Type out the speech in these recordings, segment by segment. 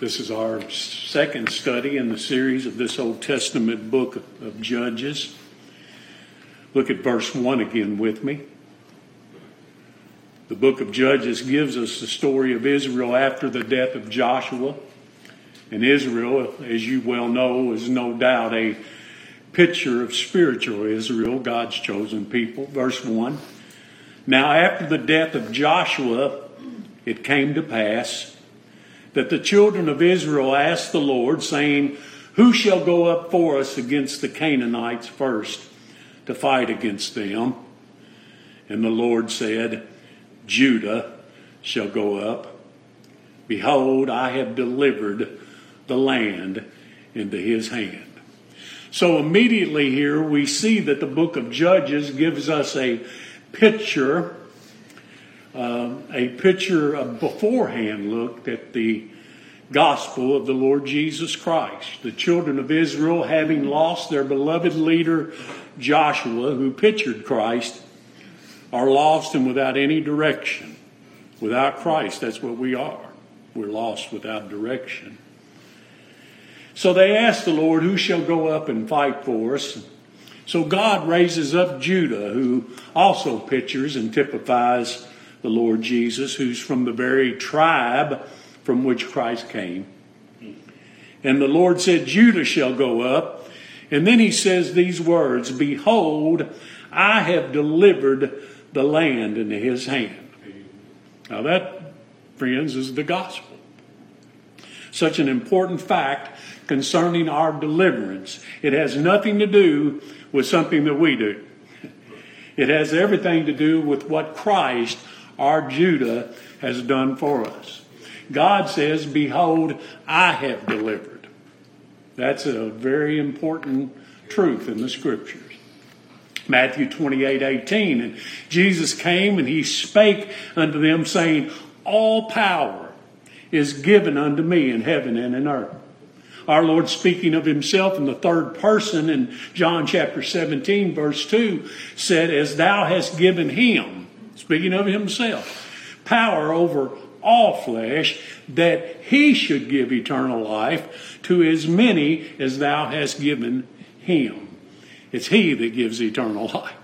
This is our second study in the series of this Old Testament book of Judges. Look at verse 1 again with me. The book of Judges gives us the story of Israel after the death of Joshua. And Israel, as you well know, is no doubt a picture of spiritual Israel, God's chosen people. Verse 1 Now, after the death of Joshua, it came to pass that the children of Israel asked the Lord, saying, Who shall go up for us against the Canaanites first to fight against them? And the Lord said, Judah shall go up. Behold, I have delivered the land into his hand. So immediately here we see that the book of Judges gives us a picture um, a picture, a beforehand look at the gospel of the Lord Jesus Christ. The children of Israel, having lost their beloved leader Joshua, who pictured Christ, are lost and without any direction. Without Christ, that's what we are. We're lost without direction. So they asked the Lord, Who shall go up and fight for us? So God raises up Judah, who also pictures and typifies the Lord Jesus, who's from the very tribe from which Christ came. And the Lord said, Judah shall go up. And then he says these words Behold, I have delivered the land into his hand. Now, that, friends, is the gospel. Such an important fact concerning our deliverance. It has nothing to do with something that we do, it has everything to do with what Christ our Judah has done for us. God says, Behold, I have delivered. That's a very important truth in the scriptures. Matthew 28 18. And Jesus came and he spake unto them, saying, All power is given unto me in heaven and in earth. Our Lord speaking of himself in the third person in John chapter 17, verse 2, said, As thou hast given him, speaking of himself, power over all flesh, that he should give eternal life to as many as thou hast given him. It's he that gives eternal life.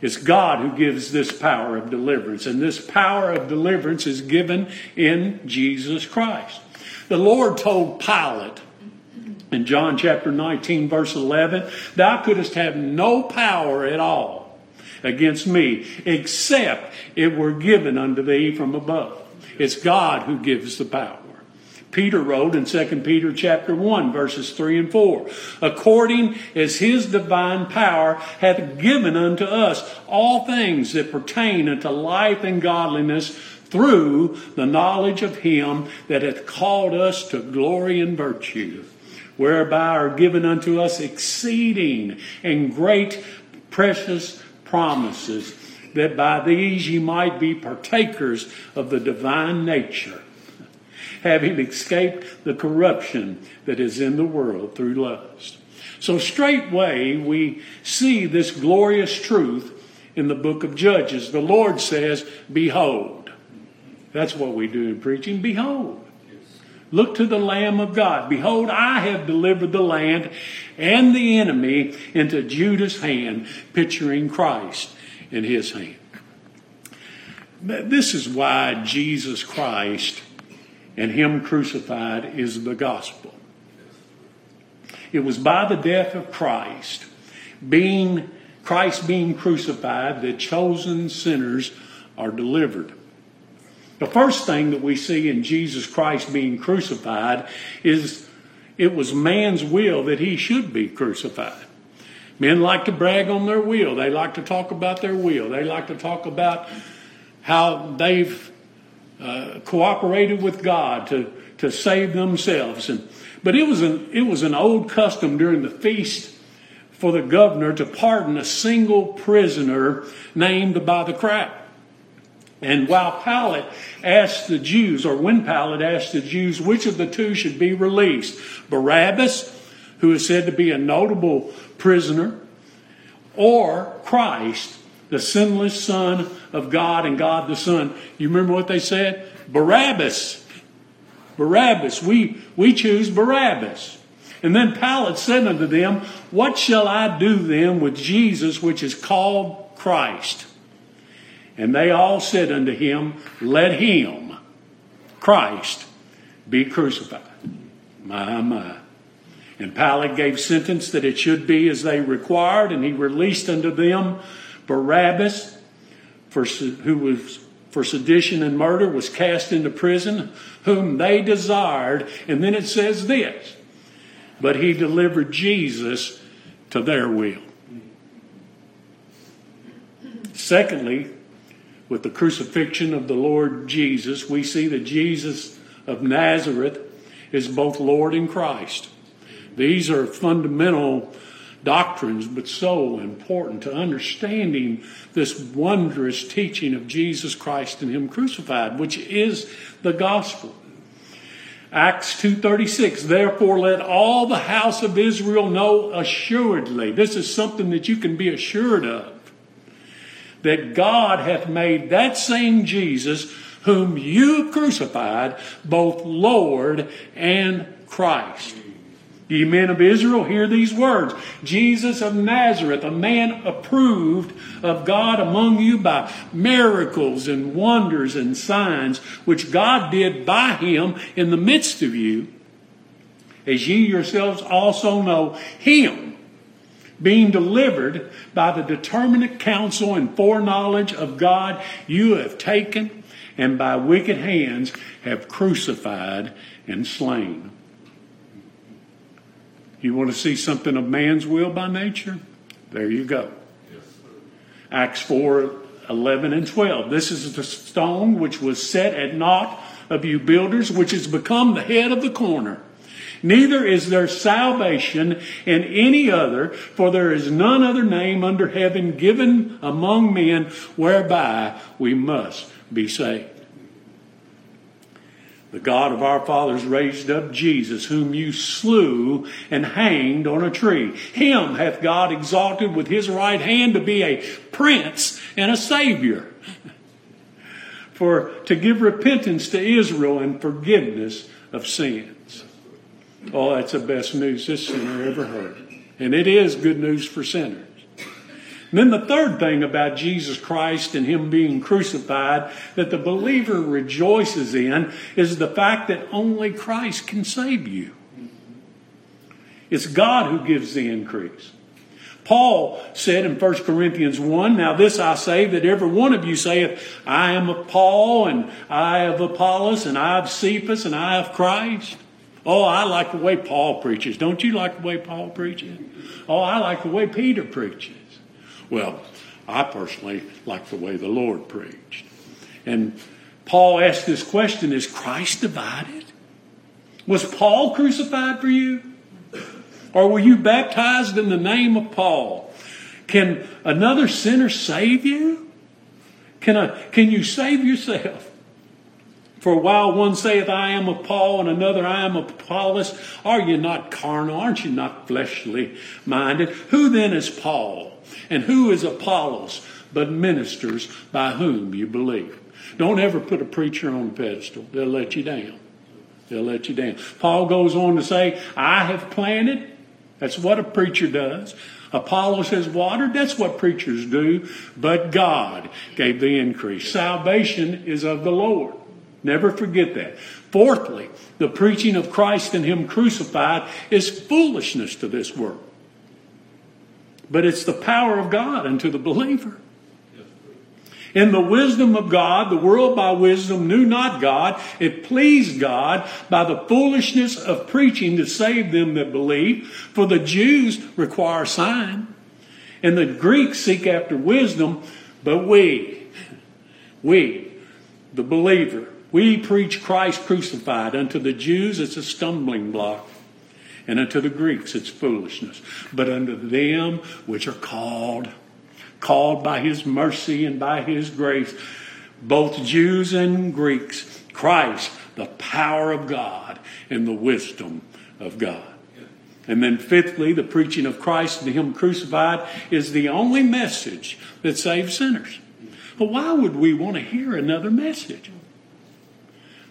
It's God who gives this power of deliverance, and this power of deliverance is given in Jesus Christ. The Lord told Pilate in John chapter 19, verse 11, Thou couldst have no power at all against me, except it were given unto thee from above. It's God who gives the power. Peter wrote in 2 Peter chapter 1 verses 3 and 4, according as his divine power hath given unto us all things that pertain unto life and godliness through the knowledge of him that hath called us to glory and virtue, whereby are given unto us exceeding and great precious promises, that by these ye might be partakers of the divine nature, having escaped the corruption that is in the world through lust. So, straightway, we see this glorious truth in the book of Judges. The Lord says, Behold. That's what we do in preaching. Behold. Look to the Lamb of God. Behold, I have delivered the land and the enemy into Judah's hand, picturing Christ in his hand. This is why Jesus Christ and Him crucified is the gospel. It was by the death of Christ, being Christ being crucified, that chosen sinners are delivered. The first thing that we see in Jesus Christ being crucified is it was man's will that he should be crucified. Men like to brag on their will. They like to talk about their will. They like to talk about how they've uh, cooperated with God to, to save themselves. And, but it was, an, it was an old custom during the feast for the governor to pardon a single prisoner named by the crowd. And while Pilate asked the Jews, or when Pilate asked the Jews which of the two should be released, Barabbas, who is said to be a notable prisoner, or Christ, the sinless Son of God and God the Son, you remember what they said? Barabbas. Barabbas. We, we choose Barabbas. And then Pilate said unto them, What shall I do then with Jesus, which is called Christ? And they all said unto him, Let him, Christ, be crucified. My, my. And Pilate gave sentence that it should be as they required, and he released unto them Barabbas, for, who was for sedition and murder, was cast into prison, whom they desired. And then it says this but he delivered Jesus to their will. Secondly, with the crucifixion of the Lord Jesus, we see that Jesus of Nazareth is both Lord and Christ. These are fundamental doctrines, but so important to understanding this wondrous teaching of Jesus Christ and Him crucified, which is the gospel. Acts 2:36 Therefore let all the house of Israel know assuredly this is something that you can be assured of that God hath made that same Jesus whom you crucified both Lord and Christ Ye men of Israel, hear these words. Jesus of Nazareth, a man approved of God among you by miracles and wonders and signs, which God did by him in the midst of you, as ye yourselves also know him, being delivered by the determinate counsel and foreknowledge of God, you have taken and by wicked hands have crucified and slain. You want to see something of man's will by nature? There you go. Acts 4 11 and 12. This is the stone which was set at naught of you builders, which has become the head of the corner. Neither is there salvation in any other, for there is none other name under heaven given among men whereby we must be saved. The God of our fathers raised up Jesus, whom you slew and hanged on a tree. Him hath God exalted with his right hand to be a prince and a savior, for to give repentance to Israel and forgiveness of sins. Oh, that's the best news this sinner ever heard. And it is good news for sinners. And then the third thing about Jesus Christ and Him being crucified that the believer rejoices in is the fact that only Christ can save you. It's God who gives the increase. Paul said in 1 Corinthians 1, Now this I say, that every one of you saith, I am of Paul, and I of Apollos, and I of Cephas, and I of Christ. Oh, I like the way Paul preaches. Don't you like the way Paul preaches? Oh, I like the way Peter preaches. Well, I personally like the way the Lord preached. And Paul asked this question Is Christ divided? Was Paul crucified for you? Or were you baptized in the name of Paul? Can another sinner save you? Can, I, can you save yourself? For while one saith, I am of Paul, and another, I am of Apollos. Are you not carnal? Aren't you not fleshly minded? Who then is Paul? And who is Apollos but ministers by whom you believe? Don't ever put a preacher on a pedestal. They'll let you down. They'll let you down. Paul goes on to say, I have planted. That's what a preacher does. Apollos has watered. That's what preachers do. But God gave the increase. Salvation is of the Lord. Never forget that. Fourthly, the preaching of Christ and Him crucified is foolishness to this world. But it's the power of God unto the believer. In the wisdom of God, the world by wisdom knew not God. It pleased God by the foolishness of preaching to save them that believe. For the Jews require sign, and the Greeks seek after wisdom. But we, we, the believer, we preach Christ crucified. Unto the Jews, it's a stumbling block and unto the Greeks it's foolishness. But unto them which are called, called by his mercy and by his grace, both Jews and Greeks, Christ, the power of God and the wisdom of God. And then, fifthly, the preaching of Christ and Him crucified is the only message that saves sinners. But why would we want to hear another message?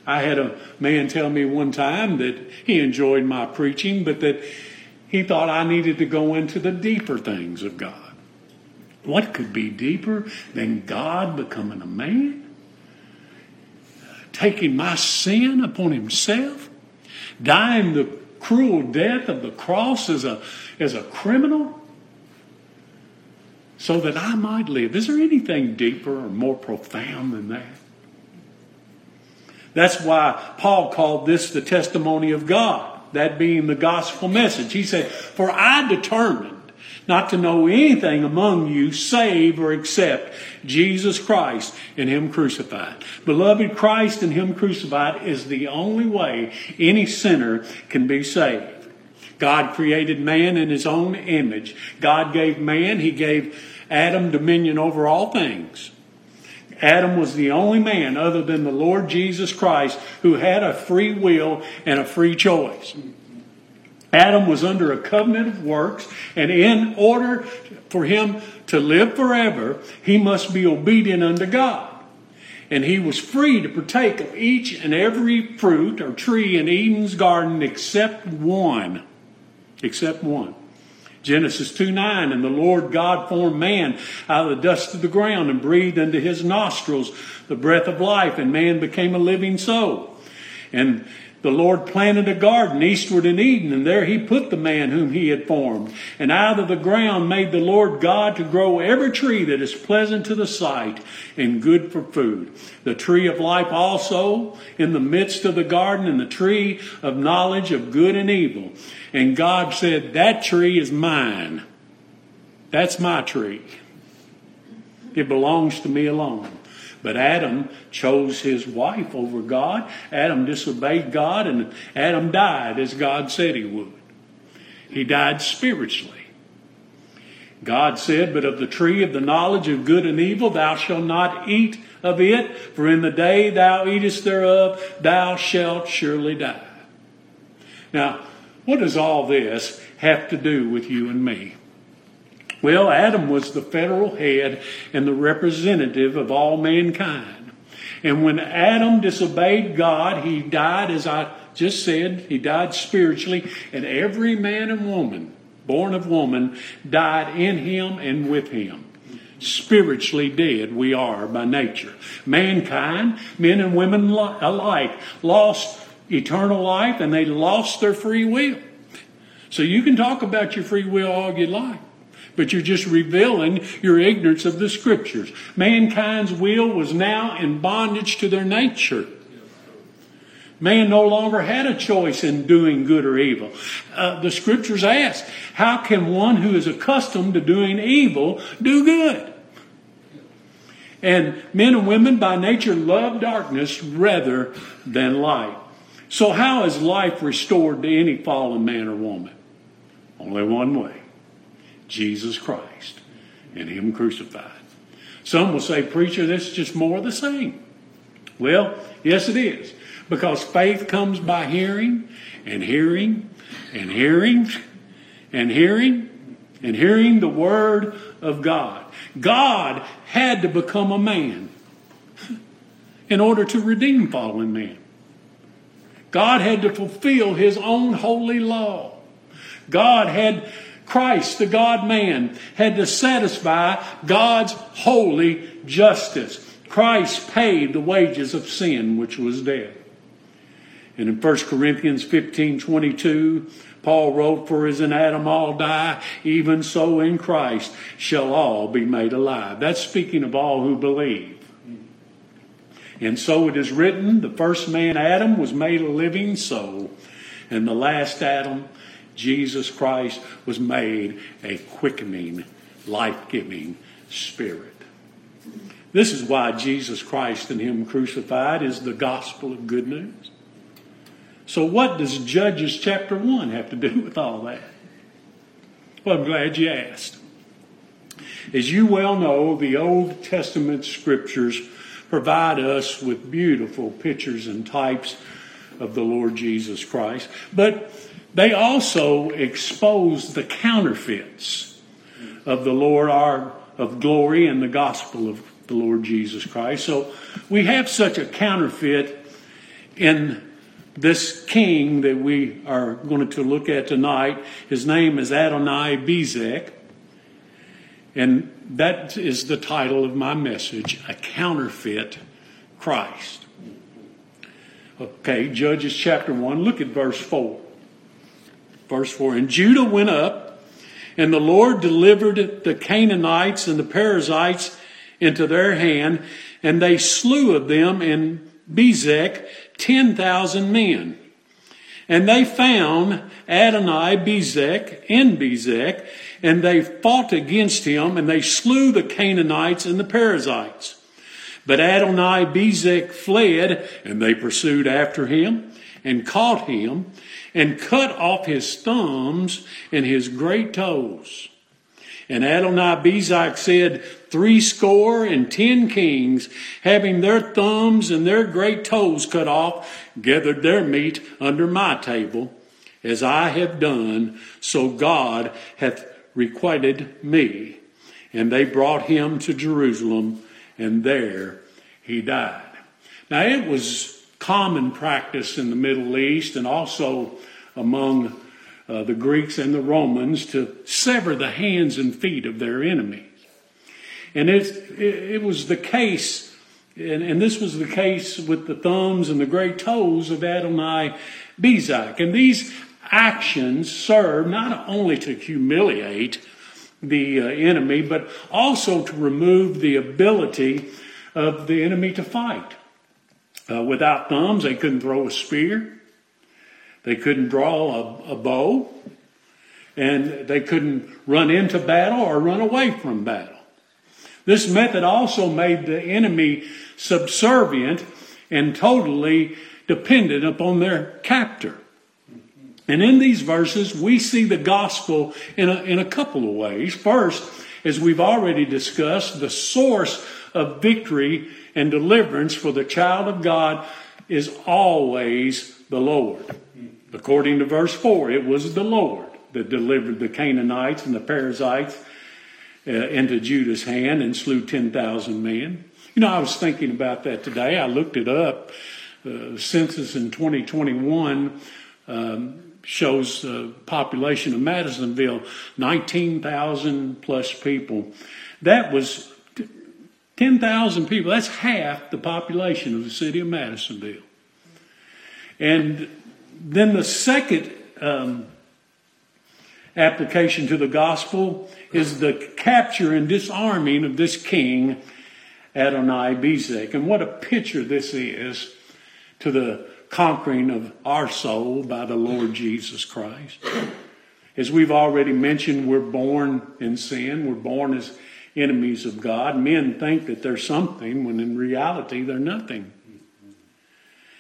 I had a man tell me one time that he enjoyed my preaching, but that he thought I needed to go into the deeper things of God. What could be deeper than God becoming a man? Taking my sin upon himself? Dying the cruel death of the cross as a, as a criminal? So that I might live. Is there anything deeper or more profound than that? That's why Paul called this the testimony of God, that being the gospel message. He said, For I determined not to know anything among you save or except Jesus Christ and Him crucified. Beloved, Christ and Him crucified is the only way any sinner can be saved. God created man in His own image. God gave man, He gave Adam dominion over all things. Adam was the only man other than the Lord Jesus Christ who had a free will and a free choice. Adam was under a covenant of works, and in order for him to live forever, he must be obedient unto God. And he was free to partake of each and every fruit or tree in Eden's garden except one. Except one. Genesis 2 9, and the Lord God formed man out of the dust of the ground and breathed into his nostrils the breath of life, and man became a living soul. And the Lord planted a garden eastward in Eden, and there he put the man whom he had formed. And out of the ground made the Lord God to grow every tree that is pleasant to the sight and good for food. The tree of life also in the midst of the garden, and the tree of knowledge of good and evil. And God said, That tree is mine. That's my tree. It belongs to me alone. But Adam chose his wife over God. Adam disobeyed God, and Adam died as God said he would. He died spiritually. God said, But of the tree of the knowledge of good and evil thou shalt not eat of it, for in the day thou eatest thereof thou shalt surely die. Now, what does all this have to do with you and me? Well, Adam was the federal head and the representative of all mankind. And when Adam disobeyed God, he died, as I just said, he died spiritually, and every man and woman born of woman died in him and with him. Spiritually dead we are by nature. Mankind, men and women alike, lost eternal life and they lost their free will. So you can talk about your free will all you like but you're just revealing your ignorance of the scriptures. Mankind's will was now in bondage to their nature. Man no longer had a choice in doing good or evil. Uh, the scriptures ask, how can one who is accustomed to doing evil do good? And men and women by nature love darkness rather than light. So, how is life restored to any fallen man or woman? Only one way Jesus Christ and Him crucified. Some will say, Preacher, this is just more of the same. Well, yes, it is. Because faith comes by hearing, and hearing, and hearing, and hearing, and hearing the Word of God. God had to become a man in order to redeem fallen man. God had to fulfill His own holy law. God had Christ, the God man, had to satisfy God's holy justice. Christ paid the wages of sin, which was death. And in 1 Corinthians 15 22, Paul wrote, For as in Adam all die, even so in Christ shall all be made alive. That's speaking of all who believe. And so it is written, the first man, Adam, was made a living soul, and the last Adam Jesus Christ was made a quickening, life giving spirit. This is why Jesus Christ and Him crucified is the gospel of good news. So, what does Judges chapter 1 have to do with all that? Well, I'm glad you asked. As you well know, the Old Testament scriptures provide us with beautiful pictures and types of the Lord Jesus Christ. But they also expose the counterfeits of the Lord, our of glory and the gospel of the Lord Jesus Christ. So we have such a counterfeit in this king that we are going to look at tonight, his name is Adonai Bezek. And that is the title of my message A Counterfeit Christ. Okay, Judges chapter 1, look at verse 4. Verse 4 And Judah went up, and the Lord delivered the Canaanites and the Perizzites into their hand, and they slew of them in Bezek 10,000 men. And they found Adonai Bezek in Bezek, and they fought against him, and they slew the Canaanites and the Perizzites. But Adonai Bezek fled, and they pursued after him, and caught him, and cut off his thumbs and his great toes. And Adonai Bezek said, Three score and ten kings, having their thumbs and their great toes cut off, gathered their meat under my table, as I have done, so God hath requited me. And they brought him to Jerusalem, and there he died. Now, it was common practice in the Middle East and also among uh, the Greeks and the Romans to sever the hands and feet of their enemies. And it, it, was the case, and, and, this was the case with the thumbs and the great toes of Adonai Bezek. And these actions serve not only to humiliate the uh, enemy, but also to remove the ability of the enemy to fight. Uh, without thumbs, they couldn't throw a spear. They couldn't draw a, a bow, and they couldn't run into battle or run away from battle. This method also made the enemy subservient and totally dependent upon their captor. And in these verses, we see the gospel in a, in a couple of ways. First, as we've already discussed, the source of victory and deliverance for the child of God is always the Lord. According to verse 4, it was the Lord that delivered the Canaanites and the Perizzites uh, into Judah's hand and slew 10,000 men. You know, I was thinking about that today. I looked it up. Uh, census in 2021 um, shows the population of Madisonville 19,000 plus people. That was 10,000 people. That's half the population of the city of Madisonville. And then the second um, application to the gospel is the capture and disarming of this king, Adonai Bezek. And what a picture this is to the conquering of our soul by the Lord Jesus Christ. As we've already mentioned, we're born in sin. We're born as enemies of God. Men think that they're something when in reality they're nothing.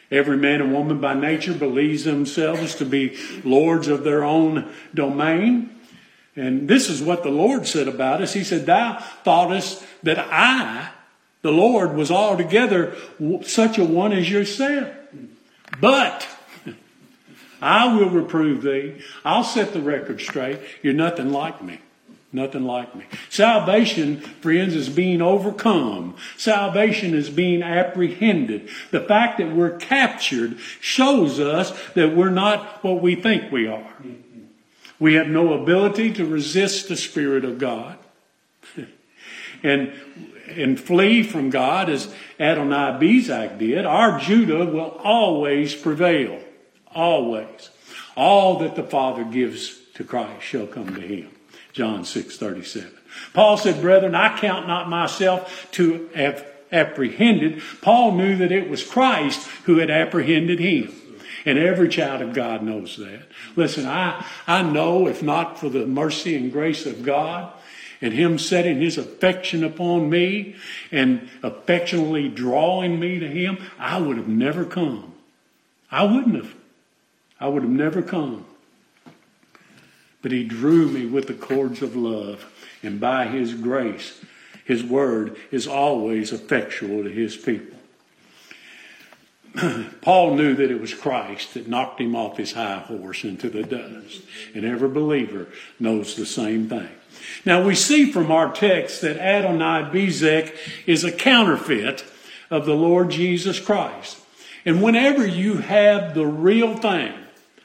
Every man and woman by nature believes themselves to be lords of their own domain. And this is what the Lord said about us. He said, Thou thoughtest that I, the Lord, was altogether such a one as yourself. But I will reprove thee. I'll set the record straight. You're nothing like me. Nothing like me. Salvation, friends, is being overcome. Salvation is being apprehended. The fact that we're captured shows us that we're not what we think we are. We have no ability to resist the Spirit of God. and and flee from God as Adonai Bezek did, our Judah will always prevail. Always. All that the Father gives to Christ shall come to him. John 6 37. Paul said, Brethren, I count not myself to have apprehended. Paul knew that it was Christ who had apprehended him. And every child of God knows that. Listen, I, I know if not for the mercy and grace of God and Him setting His affection upon me and affectionately drawing me to Him, I would have never come. I wouldn't have. I would have never come. But he drew me with the cords of love, and by his grace, his word is always effectual to his people. Paul knew that it was Christ that knocked him off his high horse into the dust, and every believer knows the same thing. Now we see from our text that Adonai Bezek is a counterfeit of the Lord Jesus Christ. And whenever you have the real thing,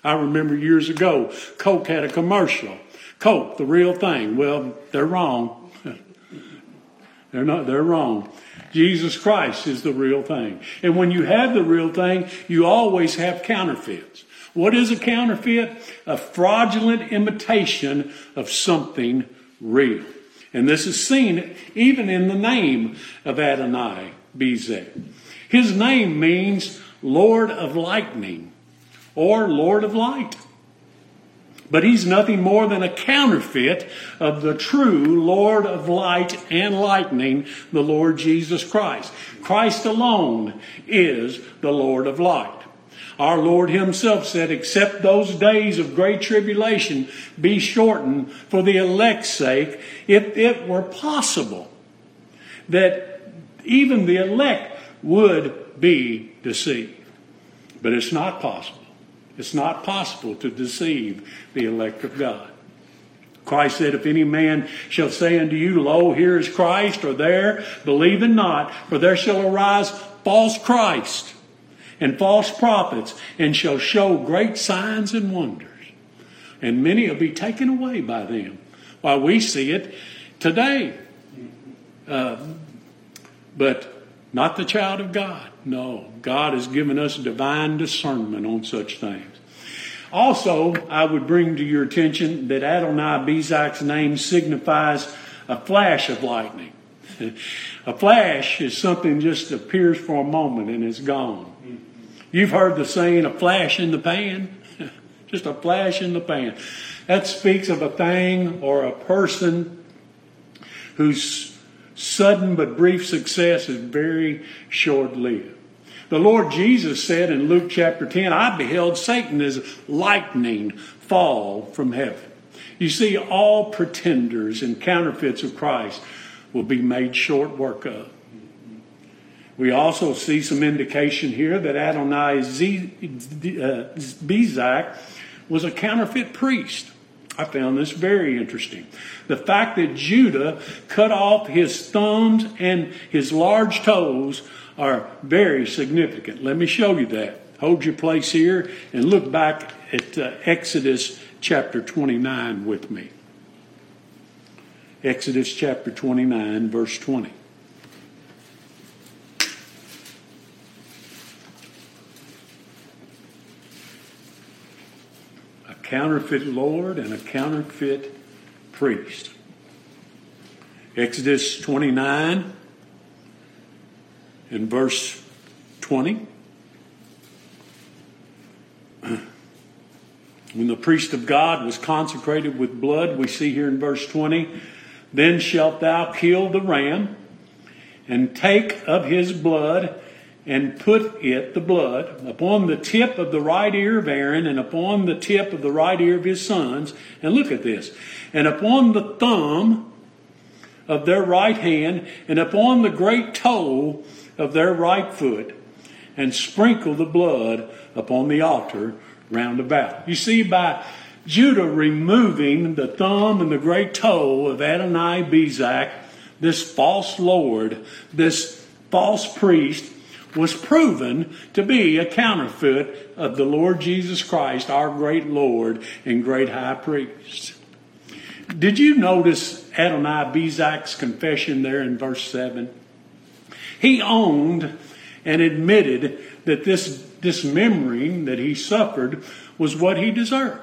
I remember years ago, Coke had a commercial. Coke, the real thing. Well, they're wrong. they're not, they're wrong. Jesus Christ is the real thing. And when you have the real thing, you always have counterfeits. What is a counterfeit? A fraudulent imitation of something real. And this is seen even in the name of Adonai Bezek. His name means Lord of Lightning or Lord of Light. But he's nothing more than a counterfeit of the true Lord of light and lightning, the Lord Jesus Christ. Christ alone is the Lord of light. Our Lord Himself said, Except those days of great tribulation be shortened for the elect's sake, if it were possible that even the elect would be deceived. But it's not possible. It's not possible to deceive the elect of God. Christ said, If any man shall say unto you, Lo, here is Christ, or there, believe it not, for there shall arise false Christ and false prophets, and shall show great signs and wonders. And many will be taken away by them. While we see it today. Uh, but not the child of God. No, God has given us divine discernment on such things. Also, I would bring to your attention that Adonai Bezek's name signifies a flash of lightning. a flash is something just appears for a moment and is gone. You've heard the saying, a flash in the pan. just a flash in the pan. That speaks of a thing or a person whose sudden but brief success is very short lived. The Lord Jesus said in Luke chapter 10, I beheld Satan as lightning fall from heaven. You see, all pretenders and counterfeits of Christ will be made short work of. We also see some indication here that Adonai uh, Bezek was a counterfeit priest. I found this very interesting. The fact that Judah cut off his thumbs and his large toes are very significant. Let me show you that. Hold your place here and look back at uh, Exodus chapter 29 with me. Exodus chapter 29, verse 20. Counterfeit Lord and a counterfeit priest. Exodus 29 in verse 20. When the priest of God was consecrated with blood, we see here in verse 20, then shalt thou kill the ram and take of his blood and put it, the blood, upon the tip of the right ear of Aaron and upon the tip of the right ear of his sons. And look at this. And upon the thumb of their right hand and upon the great toe of their right foot and sprinkle the blood upon the altar round about. You see, by Judah removing the thumb and the great toe of Adonai Bezek, this false Lord, this false priest, was proven to be a counterfeit of the Lord Jesus Christ, our great Lord and great high priest. Did you notice Adonai Bezek's confession there in verse 7? He owned and admitted that this dismembering that he suffered was what he deserved.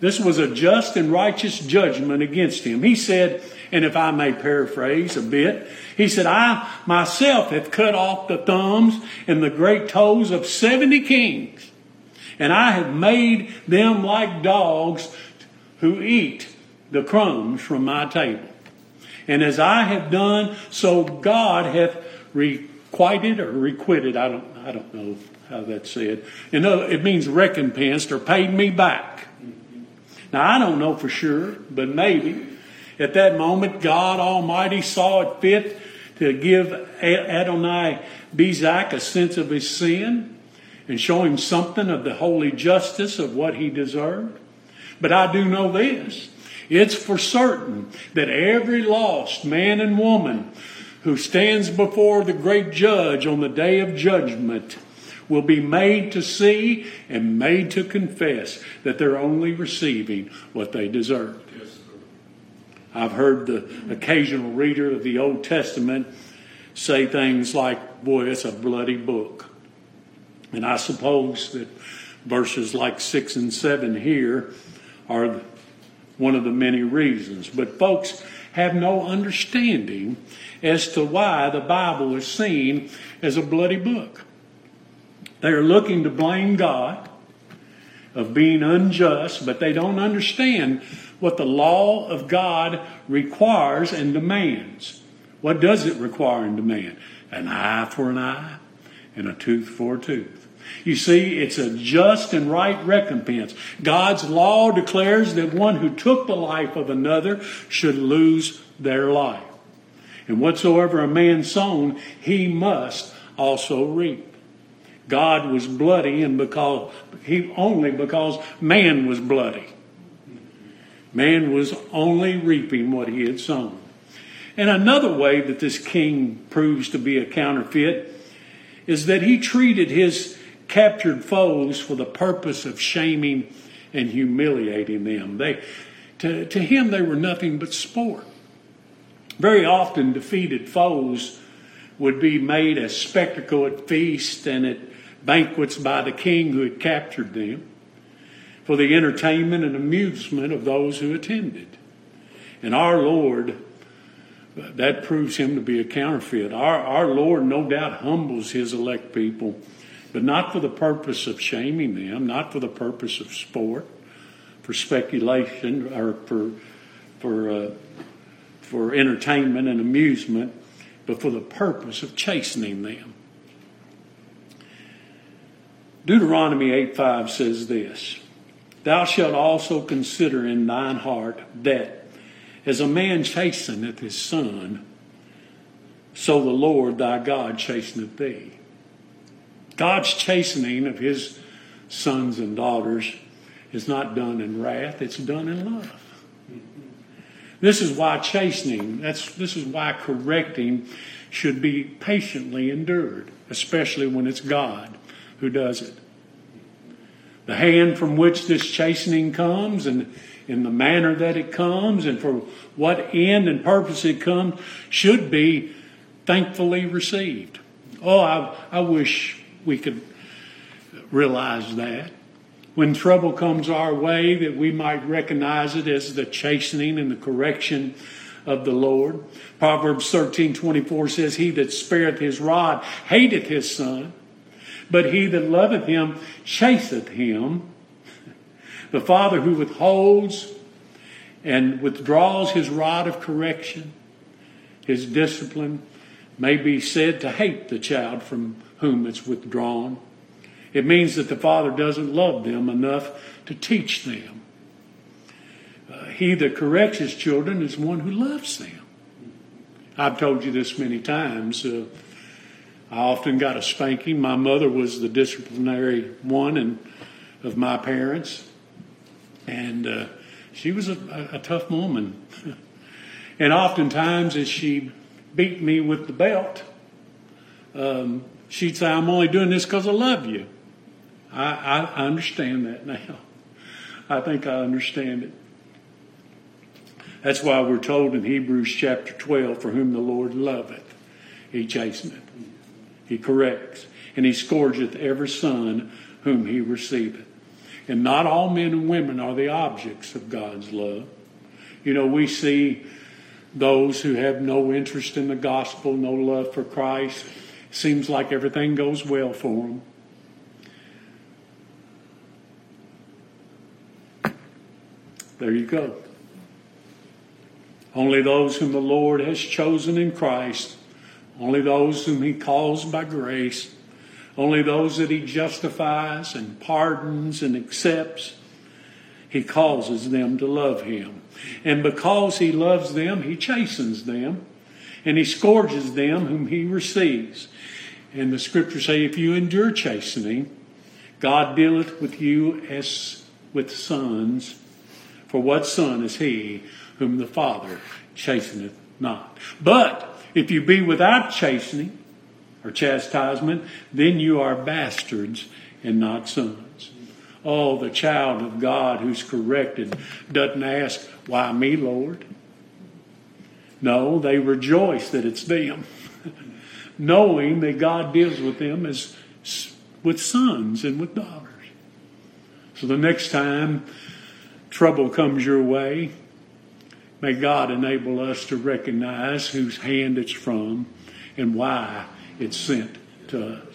This was a just and righteous judgment against him. He said, and if I may paraphrase a bit, he said, I myself have cut off the thumbs and the great toes of 70 kings, and I have made them like dogs who eat the crumbs from my table. And as I have done, so God hath requited or requited. I don't, I don't know how that's said. Know, it means recompensed or paid me back. Now, I don't know for sure, but maybe at that moment, God Almighty saw it fit to give Adonai Bezek a sense of his sin and show him something of the holy justice of what he deserved. But I do know this it's for certain that every lost man and woman who stands before the great judge on the day of judgment will be made to see and made to confess that they're only receiving what they deserve. I've heard the occasional reader of the Old Testament say things like, Boy, it's a bloody book. And I suppose that verses like 6 and 7 here are one of the many reasons. But folks have no understanding as to why the Bible is seen as a bloody book. They are looking to blame God of being unjust, but they don't understand what the law of God requires and demands. What does it require and demand? An eye for an eye and a tooth for a tooth. You see, it's a just and right recompense. God's law declares that one who took the life of another should lose their life. And whatsoever a man sown, he must also reap. God was bloody and because he only because man was bloody. Man was only reaping what he had sown. And another way that this king proves to be a counterfeit is that he treated his captured foes for the purpose of shaming and humiliating them. They, to, to him, they were nothing but sport. Very often, defeated foes would be made a spectacle at feasts and at banquets by the king who had captured them for the entertainment and amusement of those who attended. And our Lord, that proves him to be a counterfeit. Our, our Lord, no doubt, humbles his elect people, but not for the purpose of shaming them, not for the purpose of sport, for speculation, or for, for uh, for entertainment and amusement, but for the purpose of chastening them. Deuteronomy 8 5 says this Thou shalt also consider in thine heart that as a man chasteneth his son, so the Lord thy God chasteneth thee. God's chastening of his sons and daughters is not done in wrath, it's done in love. This is why chastening, that's, this is why correcting should be patiently endured, especially when it's God who does it. The hand from which this chastening comes and in the manner that it comes and for what end and purpose it comes should be thankfully received. Oh, I, I wish we could realize that when trouble comes our way, that we might recognize it as the chastening and the correction of the Lord. Proverbs 13 24 says, He that spareth his rod hateth his son, but he that loveth him chasteth him. The father who withholds and withdraws his rod of correction, his discipline, may be said to hate the child from whom it's withdrawn. It means that the Father doesn't love them enough to teach them. Uh, he that corrects his children is one who loves them. I've told you this many times. Uh, I often got a spanking. My mother was the disciplinary one and of my parents, and uh, she was a, a, tough woman. and oftentimes, as she beat me with the belt, um, she'd say, "I'm only doing this because I love you." I, I understand that now. I think I understand it. That's why we're told in Hebrews chapter 12, for whom the Lord loveth, he chasteneth, he corrects, and he scourgeth every son whom he receiveth. And not all men and women are the objects of God's love. You know, we see those who have no interest in the gospel, no love for Christ. Seems like everything goes well for them. There you go. Only those whom the Lord has chosen in Christ, only those whom He calls by grace, only those that He justifies and pardons and accepts, He causes them to love Him. And because He loves them, He chastens them and He scourges them whom He receives. And the scriptures say, if you endure chastening, God dealeth with you as with sons for what son is he whom the Father chasteneth not? But if you be without chastening, or chastisement, then you are bastards and not sons. Oh, the child of God who's corrected doesn't ask, Why me, Lord? No, they rejoice that it's them, knowing that God deals with them as with sons and with daughters. So the next time trouble comes your way, may God enable us to recognize whose hand it's from and why it's sent to us.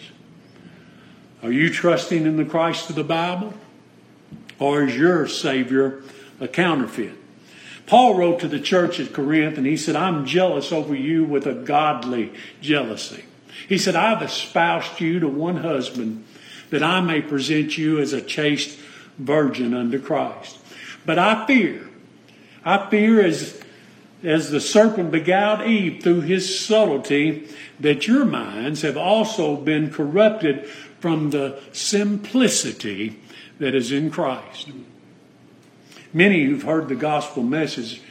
Are you trusting in the Christ of the Bible? Or is your Savior a counterfeit? Paul wrote to the church at Corinth and he said, I'm jealous over you with a godly jealousy. He said, I've espoused you to one husband that I may present you as a chaste virgin unto Christ. But I fear, I fear as, as the serpent beguiled Eve through his subtlety, that your minds have also been corrupted from the simplicity that is in Christ. Many who've heard the gospel message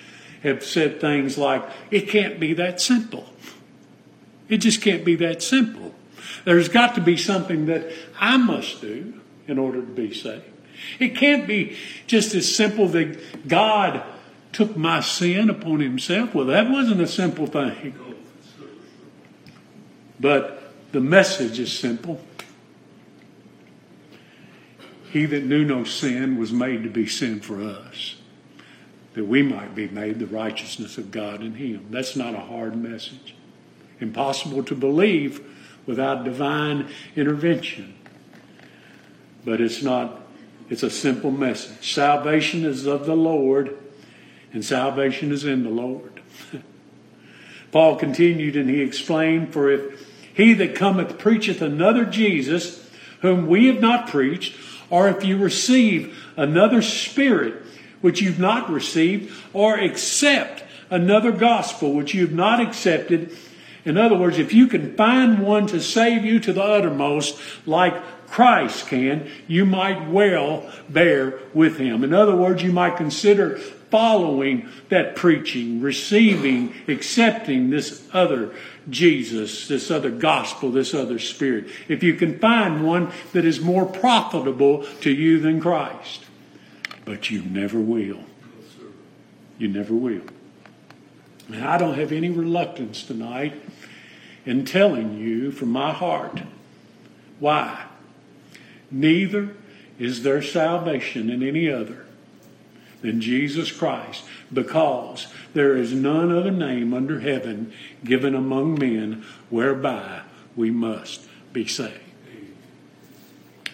have said things like, it can't be that simple. It just can't be that simple. There's got to be something that I must do in order to be saved. It can't be just as simple that God took my sin upon himself. Well, that wasn't a simple thing. But the message is simple. He that knew no sin was made to be sin for us, that we might be made the righteousness of God in him. That's not a hard message. Impossible to believe without divine intervention. But it's not it's a simple message. Salvation is of the Lord, and salvation is in the Lord. Paul continued and he explained, For if he that cometh preacheth another Jesus, whom we have not preached, or if you receive another spirit which you've not received, or accept another gospel which you've not accepted, in other words, if you can find one to save you to the uttermost, like Christ can, you might well bear with him. In other words, you might consider following that preaching, receiving, accepting this other Jesus, this other gospel, this other spirit. If you can find one that is more profitable to you than Christ. But you never will. You never will. And I don't have any reluctance tonight in telling you from my heart why Neither is there salvation in any other than Jesus Christ, because there is none other name under heaven given among men whereby we must be saved.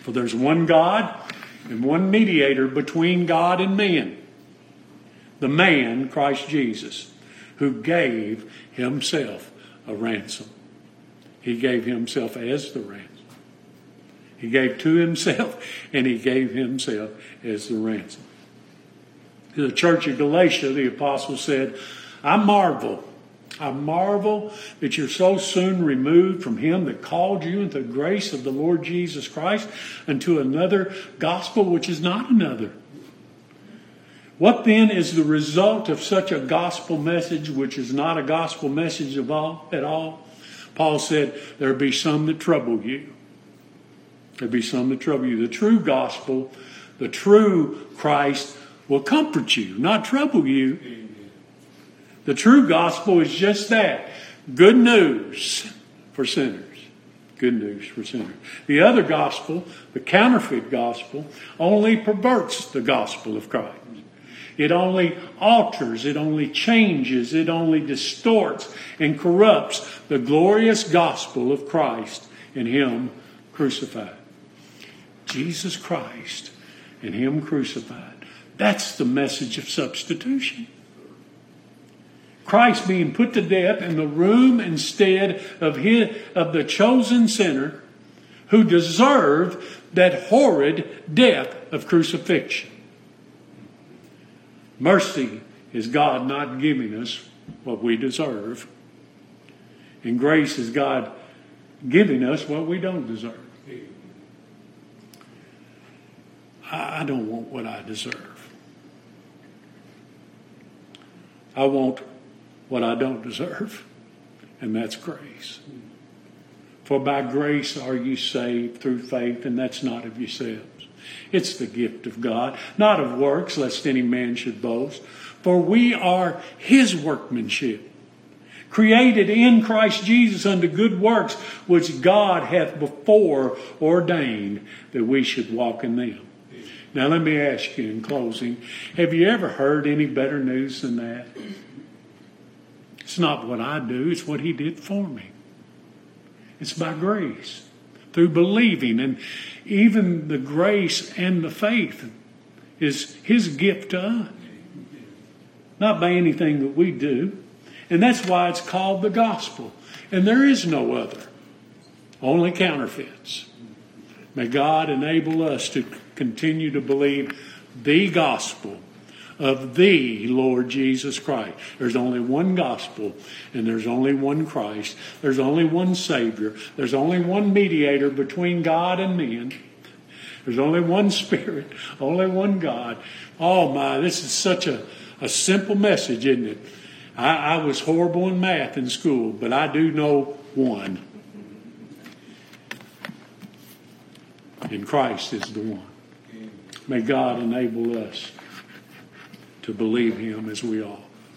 For there's one God and one mediator between God and man, the man, Christ Jesus, who gave himself a ransom. He gave himself as the ransom. He gave to himself, and he gave himself as the ransom. To the church of Galatia, the apostle said, I marvel. I marvel that you're so soon removed from him that called you into the grace of the Lord Jesus Christ unto another gospel which is not another. What then is the result of such a gospel message which is not a gospel message of all, at all? Paul said, There be some that trouble you. There'll be some that trouble you. The true gospel, the true Christ will comfort you, not trouble you. The true gospel is just that good news for sinners. Good news for sinners. The other gospel, the counterfeit gospel, only perverts the gospel of Christ. It only alters, it only changes, it only distorts and corrupts the glorious gospel of Christ and Him crucified. Jesus Christ and Him crucified. That's the message of substitution. Christ being put to death in the room instead of, his, of the chosen sinner who deserved that horrid death of crucifixion. Mercy is God not giving us what we deserve, and grace is God giving us what we don't deserve. I don't want what I deserve. I want what I don't deserve, and that's grace. For by grace are you saved through faith, and that's not of yourselves. It's the gift of God, not of works, lest any man should boast. For we are his workmanship, created in Christ Jesus unto good works, which God hath before ordained that we should walk in them. Now, let me ask you in closing have you ever heard any better news than that? It's not what I do, it's what He did for me. It's by grace, through believing, and even the grace and the faith is His gift to us, not by anything that we do. And that's why it's called the gospel. And there is no other, only counterfeits. May God enable us to continue to believe the gospel of the Lord Jesus Christ. There's only one gospel and there's only one Christ. There's only one Savior. There's only one mediator between God and men. There's only one Spirit, only one God. Oh my, this is such a, a simple message, isn't it? I, I was horrible in math in school, but I do know one. And Christ is the one. May God enable us to believe Him as we ought.